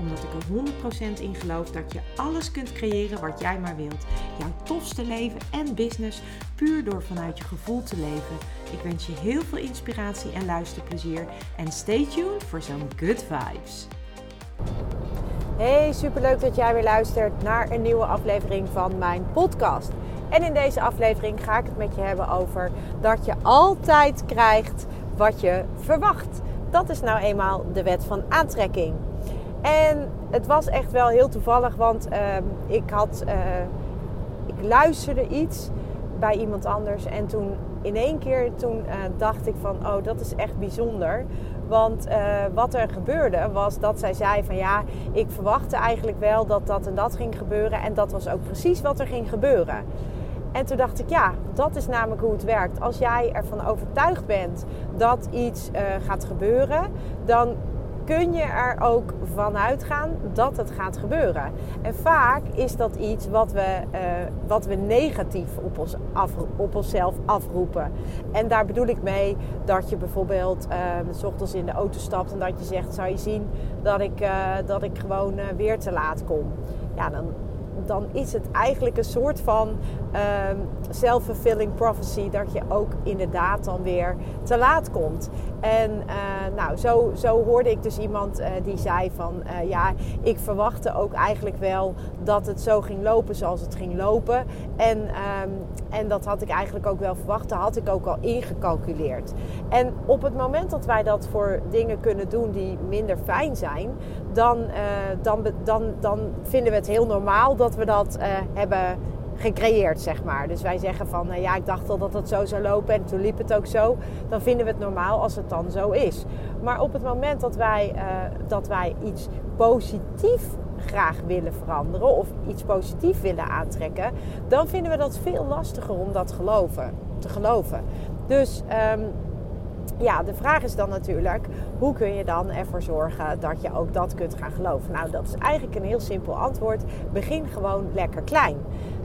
Omdat ik er 100% in geloof dat je alles kunt creëren wat jij maar wilt. Jouw tofste leven en business puur door vanuit je gevoel te leven. Ik wens je heel veel inspiratie en luisterplezier. En stay tuned voor zo'n good vibes. Hey, superleuk dat jij weer luistert naar een nieuwe aflevering van mijn podcast. En in deze aflevering ga ik het met je hebben over dat je altijd krijgt wat je verwacht. Dat is nou eenmaal de wet van aantrekking. En het was echt wel heel toevallig, want uh, ik had, uh, ik luisterde iets bij iemand anders en toen in één keer toen uh, dacht ik van, oh dat is echt bijzonder. Want uh, wat er gebeurde was dat zij zei van ja, ik verwachtte eigenlijk wel dat dat en dat ging gebeuren. En dat was ook precies wat er ging gebeuren. En toen dacht ik, ja, dat is namelijk hoe het werkt. Als jij ervan overtuigd bent dat iets gaat gebeuren, dan kun je er ook van uitgaan dat het gaat gebeuren. En vaak is dat iets wat we, uh, wat we negatief op, ons af, op onszelf afroepen. En daar bedoel ik mee dat je bijvoorbeeld uh, s ochtends in de auto stapt en dat je zegt: zou je zien dat ik, uh, dat ik gewoon weer te laat kom. Ja, dan dan is het eigenlijk een soort van um, self-fulfilling prophecy dat je ook inderdaad dan weer te laat komt. En uh, nou, zo, zo hoorde ik dus iemand uh, die zei van uh, ja, ik verwachtte ook eigenlijk wel dat het zo ging lopen zoals het ging lopen. En, um, en dat had ik eigenlijk ook wel verwacht, dat had ik ook al ingecalculeerd. En op het moment dat wij dat voor dingen kunnen doen die minder fijn zijn, dan, dan, dan, dan vinden we het heel normaal dat we dat hebben gecreëerd, zeg maar. Dus wij zeggen van, nou ja, ik dacht al dat het zo zou lopen en toen liep het ook zo. Dan vinden we het normaal als het dan zo is. Maar op het moment dat wij, dat wij iets positief graag willen veranderen of iets positief willen aantrekken, dan vinden we dat veel lastiger om dat geloven, te geloven. Dus um, ja, de vraag is dan natuurlijk, hoe kun je dan ervoor zorgen dat je ook dat kunt gaan geloven? Nou, dat is eigenlijk een heel simpel antwoord. Begin gewoon lekker klein.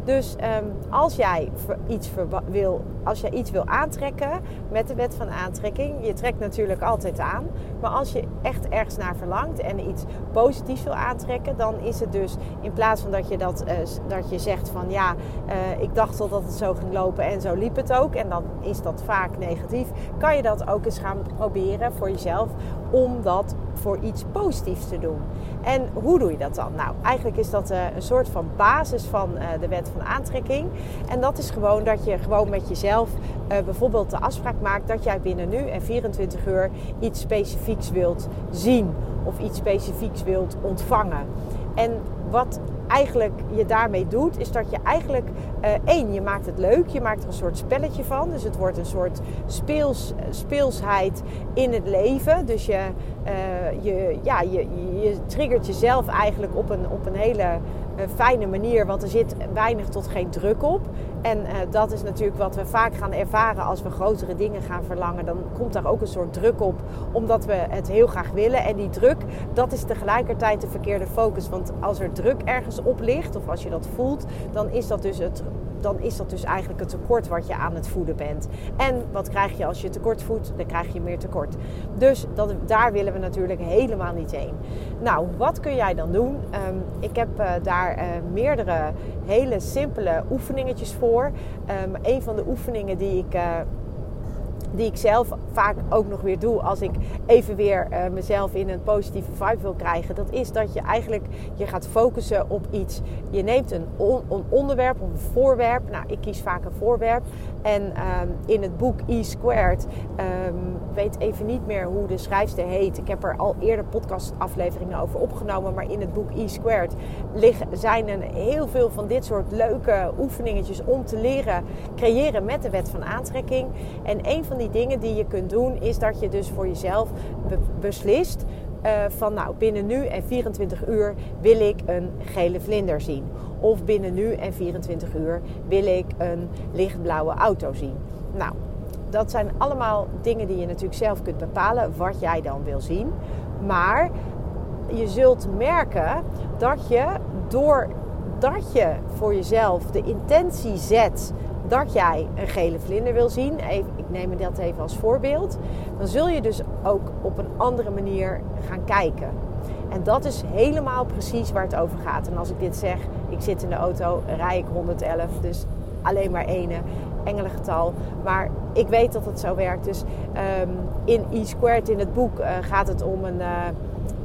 Dus um, als, jij iets wil, als jij iets wil aantrekken met de wet van aantrekking, je trekt natuurlijk altijd aan. Maar als je echt ergens naar verlangt en iets positiefs wil aantrekken, dan is het dus in plaats van dat je, dat, uh, dat je zegt van ja, uh, ik dacht al dat het zo ging lopen en zo liep het ook. En dan is dat vaak negatief. Kan je dat ook eens gaan proberen voor jezelf om dat voor iets positiefs te doen. En hoe doe je dat dan? Nou, eigenlijk is dat uh, een soort van basis van de wet van aantrekking. En dat is gewoon dat je gewoon met jezelf bijvoorbeeld de afspraak maakt dat jij binnen nu en 24 uur iets specifieks wilt zien of iets specifieks wilt ontvangen. En wat eigenlijk je daarmee doet, is dat je eigenlijk uh, één, je maakt het leuk, je maakt er een soort spelletje van. Dus het wordt een soort speels, speelsheid in het leven. Dus je, uh, je, ja, je, je triggert jezelf eigenlijk op een, op een hele fijne manier, want er zit weinig tot geen druk op. En dat is natuurlijk wat we vaak gaan ervaren als we grotere dingen gaan verlangen. Dan komt daar ook een soort druk op, omdat we het heel graag willen. En die druk, dat is tegelijkertijd de verkeerde focus. Want als er druk ergens op ligt, of als je dat voelt, dan is dat dus het dan is dat dus eigenlijk het tekort wat je aan het voeden bent. En wat krijg je als je tekort voedt? Dan krijg je meer tekort. Dus dat, daar willen we natuurlijk helemaal niet heen. Nou, wat kun jij dan doen? Um, ik heb uh, daar uh, meerdere hele simpele oefeningetjes voor. Um, een van de oefeningen die ik. Die ik zelf vaak ook nog weer doe als ik even weer uh, mezelf in een positieve vibe wil krijgen. Dat is dat je eigenlijk je gaat focussen op iets. Je neemt een, on, een onderwerp of een voorwerp. Nou, ik kies vaak een voorwerp. En um, in het boek E Squared, um, weet even niet meer hoe de schrijfster heet. Ik heb er al eerder podcastafleveringen over opgenomen. Maar in het boek E Squared liggen, zijn er heel veel van dit soort leuke oefeningetjes om te leren creëren met de wet van aantrekking. En een van die dingen die je kunt doen is dat je dus voor jezelf be beslist uh, van nou binnen nu en 24 uur wil ik een gele vlinder zien. Of binnen nu en 24 uur wil ik een lichtblauwe auto zien. Nou, dat zijn allemaal dingen die je natuurlijk zelf kunt bepalen wat jij dan wil zien. Maar je zult merken dat je doordat je voor jezelf de intentie zet dat jij een gele vlinder wil zien, even, ik neem dat even als voorbeeld, dan zul je dus ook op een andere manier gaan kijken. En dat is helemaal precies waar het over gaat. En als ik dit zeg, ik zit in de auto, rij ik 111, dus alleen maar ene engelengetal. Maar ik weet dat het zo werkt. Dus um, in E-Squared in het boek uh, gaat het om een, uh,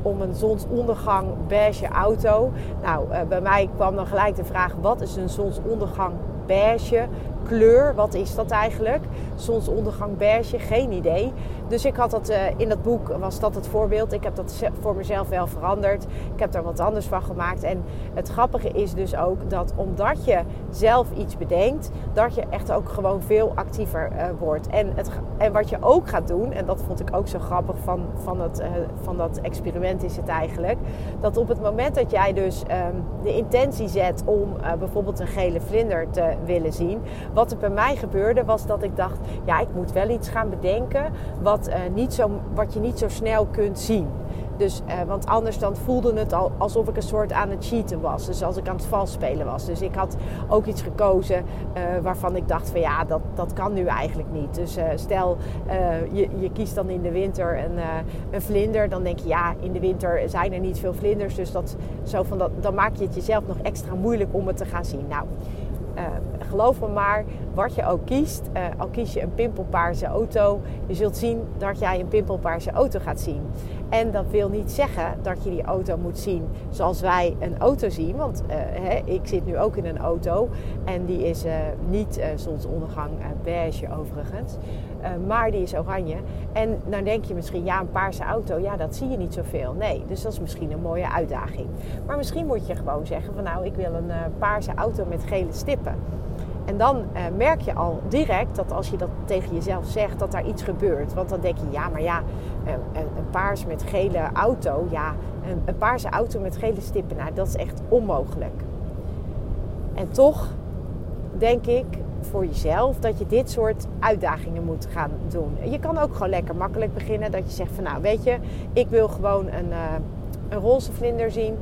om een zonsondergang beige auto. Nou, uh, bij mij kwam dan gelijk de vraag: wat is een zonsondergang beige? Kleur, wat is dat eigenlijk? Zonsondergang beige, geen idee. Dus ik had dat uh, in dat boek, was dat het voorbeeld. Ik heb dat voor mezelf wel veranderd. Ik heb daar wat anders van gemaakt. En het grappige is dus ook dat omdat je zelf iets bedenkt, dat je echt ook gewoon veel actiever uh, wordt. En, het, en wat je ook gaat doen, en dat vond ik ook zo grappig van, van, het, uh, van dat experiment is het eigenlijk, dat op het moment dat jij dus um, de intentie zet om bijvoorbeeld een gele vlinder te willen zien, wat er bij mij gebeurde was dat ik dacht, ja, ik moet wel iets gaan bedenken wat, uh, niet zo, wat je niet zo snel kunt zien. Dus, uh, want anders dan voelde het al alsof ik een soort aan het cheaten was. Dus als ik aan het vals spelen was. Dus ik had ook iets gekozen uh, waarvan ik dacht van ja, dat, dat kan nu eigenlijk niet. Dus stel, je, je kiest dan in de winter een, een vlinder. Dan denk je ja, in de winter zijn er niet veel vlinders. Dus dat, zo van dat, dan maak je het jezelf nog extra moeilijk om het te gaan zien. Nou, geloof me maar, wat je ook kiest, uh, al kies je een pimpelpaarse auto, je zult zien dat jij een pimpelpaarse auto gaat zien. En dat wil niet zeggen dat je die auto moet zien zoals wij een auto zien. Want uh, hè, ik zit nu ook in een auto en die is uh, niet uh, zonsondergang beige overigens. maar die is oranje. En dan denk je misschien, ja, een paarse auto, ja, dat zie je niet zoveel. Nee, dus dat is misschien een mooie uitdaging. Maar misschien moet je gewoon zeggen van nou, ik wil een paarse auto met gele stippen. En dan uh, merk je al direct dat als je dat tegen jezelf zegt, dat daar iets gebeurt. Want dan denk je, ja, maar ja, een, een paars met gele auto, ja, een, paarse auto met gele stippen, nou, dat is echt onmogelijk. En toch denk ik voor jezelf dat je dit soort uitdagingen moet gaan doen. Je kan ook gewoon lekker makkelijk beginnen. Dat je zegt van nou weet je, ik wil gewoon een, een roze vlinder zien.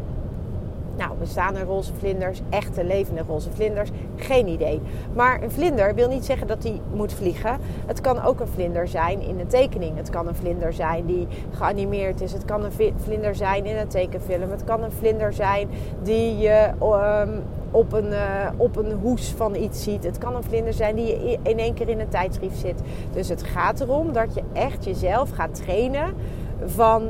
Nou, bestaan er roze vlinders, echte levende roze vlinders? Geen idee. Maar een vlinder wil niet zeggen dat hij moet vliegen. Het kan ook een vlinder zijn in een tekening. Het kan een vlinder zijn die geanimeerd is. Het kan een vlinder zijn in een tekenfilm. Het kan een vlinder zijn die je um, op, een, uh, op een hoes van iets ziet. Het kan een vlinder zijn die je in één keer in een tijdschrift zit. Dus het gaat erom dat je echt jezelf gaat trainen van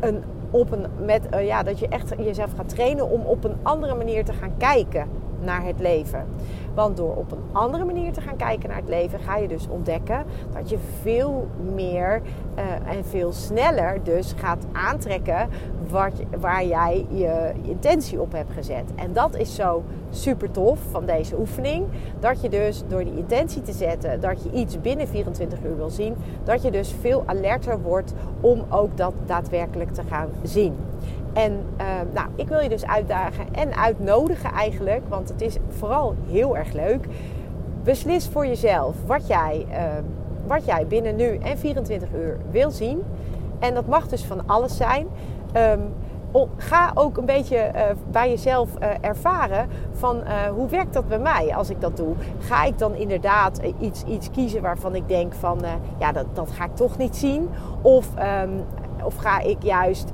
een op een, met, uh, ja, dat je echt jezelf gaat trainen om op een andere manier te gaan kijken naar het leven. Want door op een andere manier te gaan kijken naar het leven, ga je dus ontdekken dat je veel meer uh, en veel sneller dus gaat aantrekken wat, waar jij je intentie op hebt gezet. En dat is zo super tof van deze oefening. Dat je dus door die intentie te zetten, dat je iets binnen 24 uur wil zien, dat je dus veel alerter wordt om ook dat daadwerkelijk te gaan zien. En uh, nou, ik wil je dus uitdagen en uitnodigen eigenlijk, want het is vooral heel erg leuk. Beslis voor jezelf wat jij, uh, wat jij binnen nu en 24 uur wil zien. En dat mag dus van alles zijn. Um, ga ook een beetje uh, bij jezelf uh, ervaren van uh, hoe werkt dat bij mij als ik dat doe. Ga ik dan inderdaad iets, iets kiezen waarvan ik denk van ja, dat, dat ga ik toch niet zien. Of um, of ga ik juist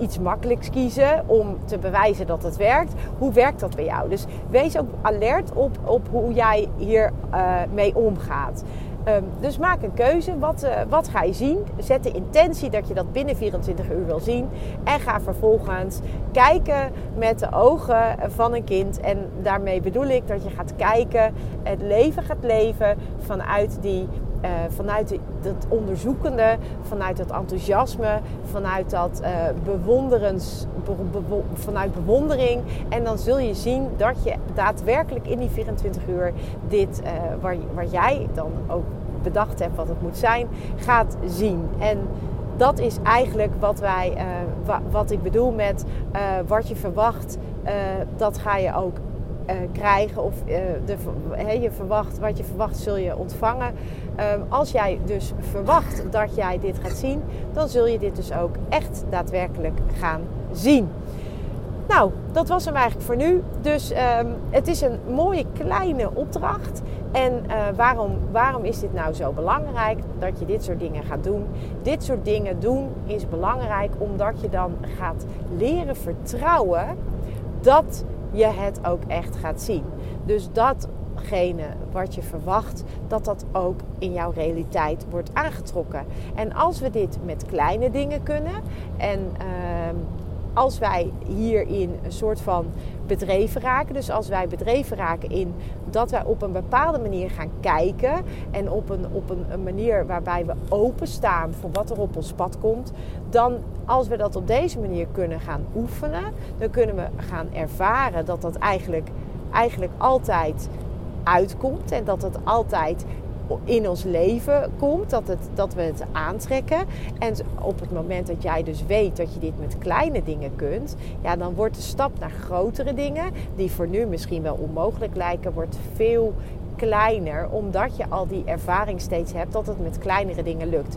iets makkelijks kiezen om te bewijzen dat het werkt? Hoe werkt dat bij jou? Dus wees ook alert op, op hoe jij hier uh, mee omgaat. Um, dus maak een keuze. Wat, uh, wat ga je zien? Zet de intentie dat je dat binnen 24 uur wil zien. En ga vervolgens kijken met de ogen van een kind. En daarmee bedoel ik dat je gaat kijken, het leven gaat leven vanuit die uh, vanuit het onderzoekende, vanuit het enthousiasme, vanuit dat uh, bewonderens, be, be, vanuit bewondering. En dan zul je zien dat je daadwerkelijk in die 24 uur dit, uh, waar, waar jij dan ook bedacht hebt wat het moet zijn, gaat zien. En dat is eigenlijk wat, wij, wat ik bedoel met wat je verwacht, dat ga je ook krijgen of uh, de, je verwacht, wat je verwacht zul je ontvangen. Um, als jij dus verwacht dat jij dit gaat zien, dan zul je dit dus ook echt daadwerkelijk gaan zien. Nou, dat was hem eigenlijk voor nu. Dus um, het is een mooie kleine opdracht. En uh, waarom, waarom is dit nou zo belangrijk dat je dit soort dingen gaat doen? Dit soort dingen doen is belangrijk omdat je dan gaat leren vertrouwen dat je het ook echt gaat zien. Dus datgene wat je verwacht, dat dat ook in jouw realiteit wordt aangetrokken. En als we dit met kleine dingen kunnen en uh, als wij hierin een soort van bedreven raken. Dus als wij bedreven raken in dat wij op een bepaalde manier gaan kijken. En op een, op een, een manier waarbij we openstaan voor wat er op ons pad komt. Dan als we dat op deze manier kunnen gaan oefenen. Dan kunnen we gaan ervaren dat dat eigenlijk, eigenlijk altijd uitkomt. En dat het altijd in ons leven komt, dat, het, dat we het aantrekken. En op het moment dat jij dus weet dat je dit met kleine dingen kunt, ja, dan wordt de stap naar grotere dingen, die voor nu misschien wel onmogelijk lijken, wordt veel kleiner, omdat je al die ervaring steeds hebt dat het met kleinere dingen lukt.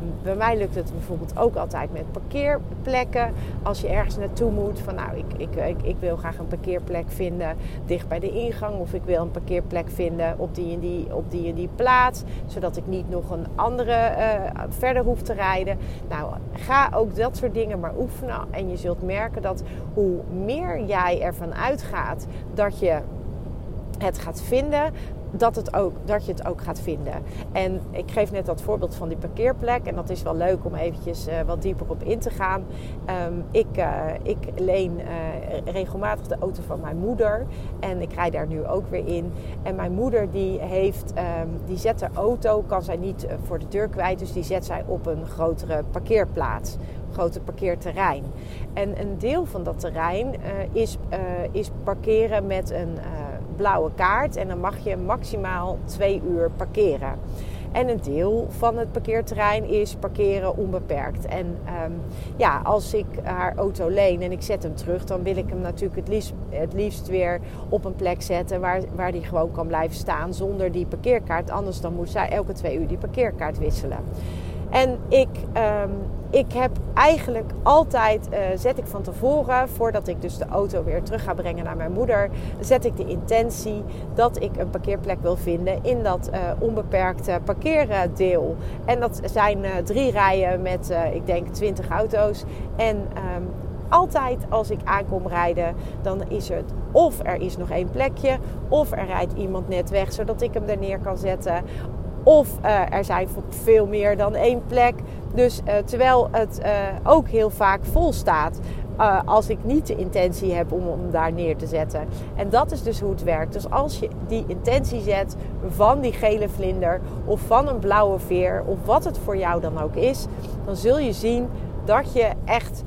Um, bij mij lukt het bijvoorbeeld ook altijd met parkeerplekken. Als je ergens naartoe moet, van nou, ik, ik, ik, wil graag een parkeerplek vinden dicht bij de ingang, of ik wil een parkeerplek vinden op die en die, op die, en die plaats, zodat ik niet nog een andere uh, verder hoef te rijden. Nou, ga ook dat soort dingen maar oefenen en je zult merken dat hoe meer jij ervan uitgaat dat je het gaat vinden, dat, het ook, dat je het ook gaat vinden. En ik geef net dat voorbeeld van die parkeerplek. En dat is wel leuk om eventjes uh, wat dieper op in te gaan. Um, ik, uh, ik leen uh, regelmatig de auto van mijn moeder. En ik rij daar nu ook weer in. En mijn moeder die heeft, um, die zet de auto, kan zij niet voor de deur kwijt. Dus die zet zij op een grotere parkeerplaats grote parkeerterrein. En een deel van dat terrein is, is parkeren met een blauwe kaart. En dan mag je maximaal twee uur parkeren. En een deel van het parkeerterrein is parkeren onbeperkt. En um, ja, als ik haar auto leen en ik zet hem terug, dan wil ik hem natuurlijk het liefst, het liefst weer op een plek zetten waar, waar die gewoon kan blijven staan zonder die parkeerkaart. Anders dan moet zij elke twee uur die parkeerkaart wisselen. En ik, um, ik heb eigenlijk altijd, uh, zet ik van tevoren, voordat ik dus de auto weer terug ga brengen naar mijn moeder, zet ik de intentie dat ik een parkeerplek wil vinden in dat uh, onbeperkte parkeerdeel. En dat zijn uh, drie rijen met, ik denk, 20 auto's. En um, altijd als ik aankom rijden, dan is het of er is nog één plekje, of er rijdt iemand net weg zodat ik hem er neer kan zetten. Of uh, er zijn veel meer dan één plek. Dus uh, terwijl het uh, ook heel vaak vol staat. als ik niet de intentie heb om hem daar neer te zetten. En dat is dus hoe het werkt. Dus als je die intentie zet van die gele vlinder of van een blauwe veer of wat het voor jou dan ook is, dan zul je zien dat je echt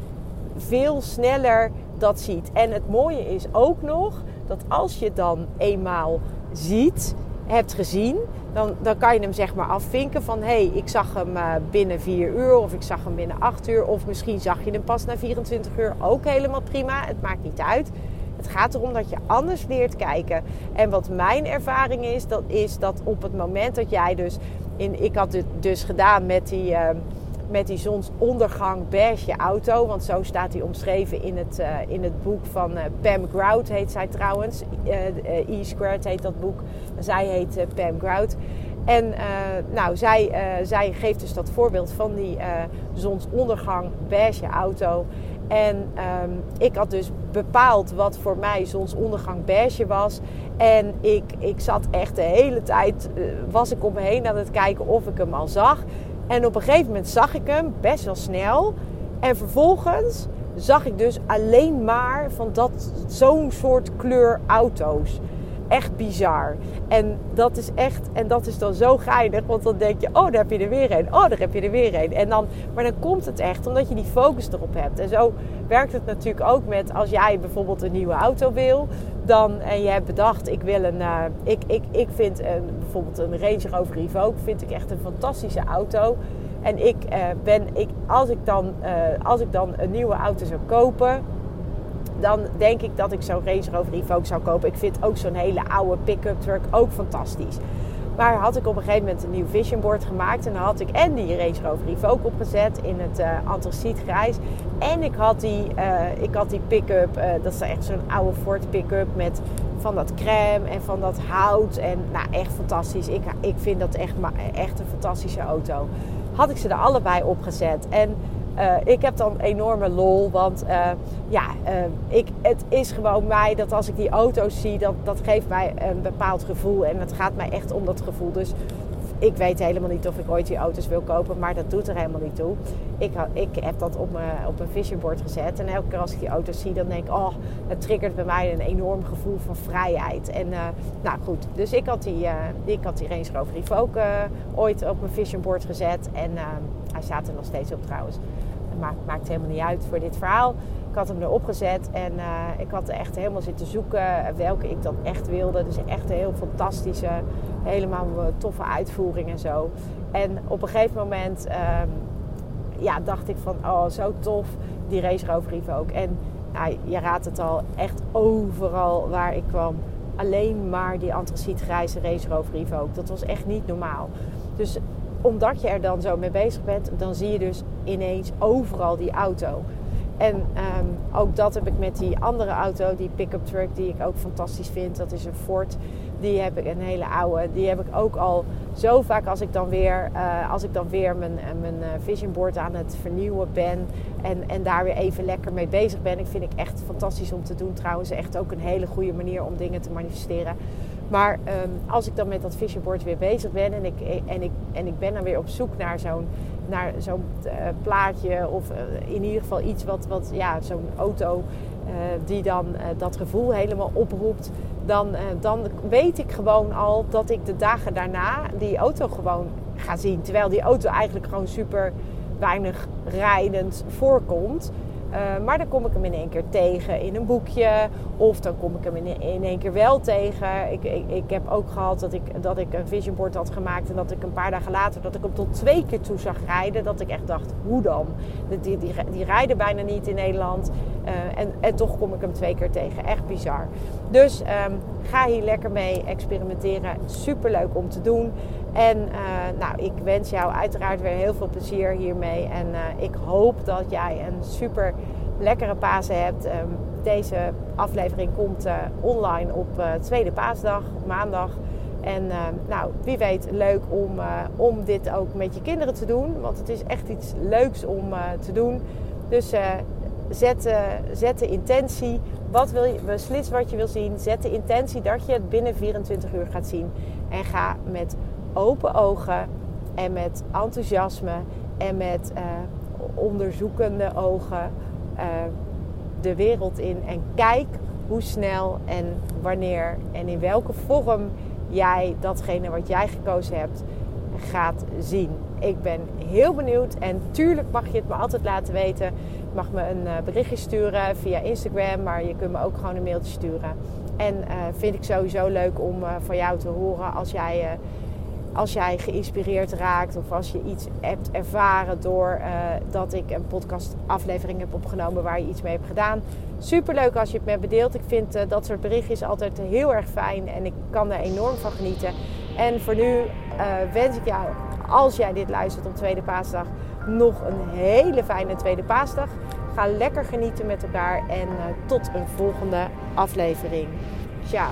veel sneller dat ziet. En het mooie is ook nog dat als je dan eenmaal ziet, hebt gezien, dan, dan kan je hem zeg maar afvinken van hé, hey, ik zag hem uh, binnen 4 uur of ik zag hem binnen 8 uur of misschien zag je hem pas na 24 uur. Ook helemaal prima, het maakt niet uit. Het gaat erom dat je anders leert kijken. En wat mijn ervaring is, dat is dat op het moment dat jij dus in, ik had het dus gedaan met die. Uh, met die zonsondergang beige auto. Want zo staat hij omschreven in het, uh, in het boek van uh, Pam Grout, heet zij trouwens. Uh, E-Squared heet dat boek. Zij heet Pam Grout. En nou, zij, zij geeft dus dat voorbeeld van die zonsondergang beige auto. En um, ik had dus bepaald wat voor mij zonsondergang beige was. En ik, ik zat echt de hele tijd, was ik om me heen aan het kijken of ik hem al zag. En op een gegeven moment zag ik hem best wel snel. En vervolgens zag ik dus alleen maar van dat zo'n soort kleur auto's. Echt bizar. En dat is echt, en dat is dan zo geinig, want dan denk je, oh, daar heb je er weer een. Oh, daar heb je er weer een. En dan, maar dan komt het echt omdat je die focus erop hebt. En zo werkt het natuurlijk ook met als jij bijvoorbeeld een nieuwe auto wil, dan en je hebt bedacht, ik wil een, uh, ik, ik, ik vind een, bijvoorbeeld een Range Rover Evoque, vind ik echt een fantastische auto. En ik uh, ben, ik, als, ik dan, uh, als ik dan een nieuwe auto zou kopen, dan denk ik dat ik zo'n Range Rover Evoque zou kopen. Ik vind ook zo'n hele oude pick-up truck ook fantastisch. Maar had ik op een gegeven moment een nieuw vision board gemaakt. En dan had ik en die Range Rover Evoque opgezet in het uh, antraciet grijs. En ik had die, uh, ik had die pick-up, uh, dat is echt zo'n oude Ford pick-up met van dat crème en van dat hout. En nou, echt fantastisch. Ik, ik vind dat echt, echt een fantastische auto. Had ik ze er allebei opgezet. En uh, ik heb dan enorme lol, want uh, ja, uh, ik, het is gewoon mij dat als ik die auto's zie, dat, dat geeft mij een bepaald gevoel. En het gaat mij echt om dat gevoel. Dus ik weet helemaal niet of ik ooit die auto's wil kopen, maar dat doet er helemaal niet toe. Ik, ik heb dat op mijn, op mijn visionboard gezet. En elke keer als ik die auto's zie, dan denk ik, oh, het triggert bij mij een enorm gevoel van vrijheid. En nou goed, dus ik had die, uh, ik had die Range Rover Evoque ooit op mijn visionboard gezet. En hij staat er nog steeds op trouwens. Maar het maakt helemaal niet uit voor dit verhaal. Ik had hem erop gezet en ik had echt helemaal zitten zoeken welke ik dan echt wilde. Dus echt een heel fantastische helemaal toffe uitvoering en zo. En op een gegeven moment um, ja, dacht ik van, oh zo tof, die Race Rover ook. En nou, je raadt het al, echt overal waar ik kwam, alleen maar die antracietgrijze Race Rover ook. Dat was echt niet normaal. Dus omdat je er dan zo mee bezig bent, dan zie je dus ineens overal die auto. En um, ook dat heb ik met die andere auto, die pick-up truck, die ik ook fantastisch vind. Dat is een Ford. Die heb ik, een hele oude. Die heb ik ook al zo vaak als ik dan weer, uh, als ik dan weer mijn, eh, mijn uh, vision board aan het vernieuwen ben. En, en daar weer even lekker mee bezig ben. Ik vind ik echt fantastisch om te doen. Trouwens, echt ook een hele goede manier om dingen te manifesteren. Maar um, als ik dan met dat vision board weer bezig ben en ik, en ik, en ik ben dan weer op zoek naar zo'n naar zo'n uh, plaatje of uh, in ieder geval iets wat, wat ja, zo'n auto uh, die dan dat gevoel helemaal oproept, dan, dan weet ik gewoon al dat ik de dagen daarna die auto gewoon ga zien. Terwijl die auto eigenlijk gewoon super weinig rijdend voorkomt. Uh, maar dan kom ik hem in één keer tegen in een boekje. Of dan kom ik hem in, één keer wel tegen. Ik, ik, ik, heb ook gehad dat ik, dat ik een vision board had gemaakt. En dat ik een paar dagen later dat ik hem tot twee keer toe zag rijden. Dat ik echt dacht, hoe dan? Die, die, die, rijden bijna niet in Nederland. Uh, en, en toch kom ik hem twee keer tegen. Echt bizar. Dus um, ga hier lekker mee experimenteren. Super leuk om te doen. En uh, nou, ik wens jou uiteraard weer heel veel plezier hiermee. En uh, ik hoop dat jij een super lekkere Pasen hebt. Um, deze aflevering komt uh, online op tweede paasdag, maandag. En nou, wie weet, leuk om, om dit ook met je kinderen te doen. Want het is echt iets leuks om te doen. Dus zet, zet de intentie. Wat wil je, beslis wat je wil zien. Zet de intentie dat je het binnen 24 uur gaat zien. En ga met open ogen en met enthousiasme en met uh, onderzoekende ogen uh, de wereld in. En kijk hoe snel en wanneer en in welke vorm jij datgene wat jij gekozen hebt gaat zien. Ik ben heel benieuwd en tuurlijk mag je het me altijd laten weten. Je mag me een uh, berichtje sturen via Instagram, maar je kunt me ook gewoon een mailtje sturen. En vind ik sowieso leuk om van jou te horen als jij als jij geïnspireerd raakt of als je iets hebt ervaren door uh, dat ik een podcastaflevering heb opgenomen waar je iets mee hebt gedaan. Super leuk als je het met me deelt. Ik vind uh, dat soort berichtjes altijd heel erg fijn en ik kan er enorm van genieten. En voor nu uh, wens ik jou, als jij dit luistert op Tweede Paasdag, nog een hele fijne Tweede Paasdag. Ga lekker genieten met elkaar en tot een volgende aflevering. Ciao.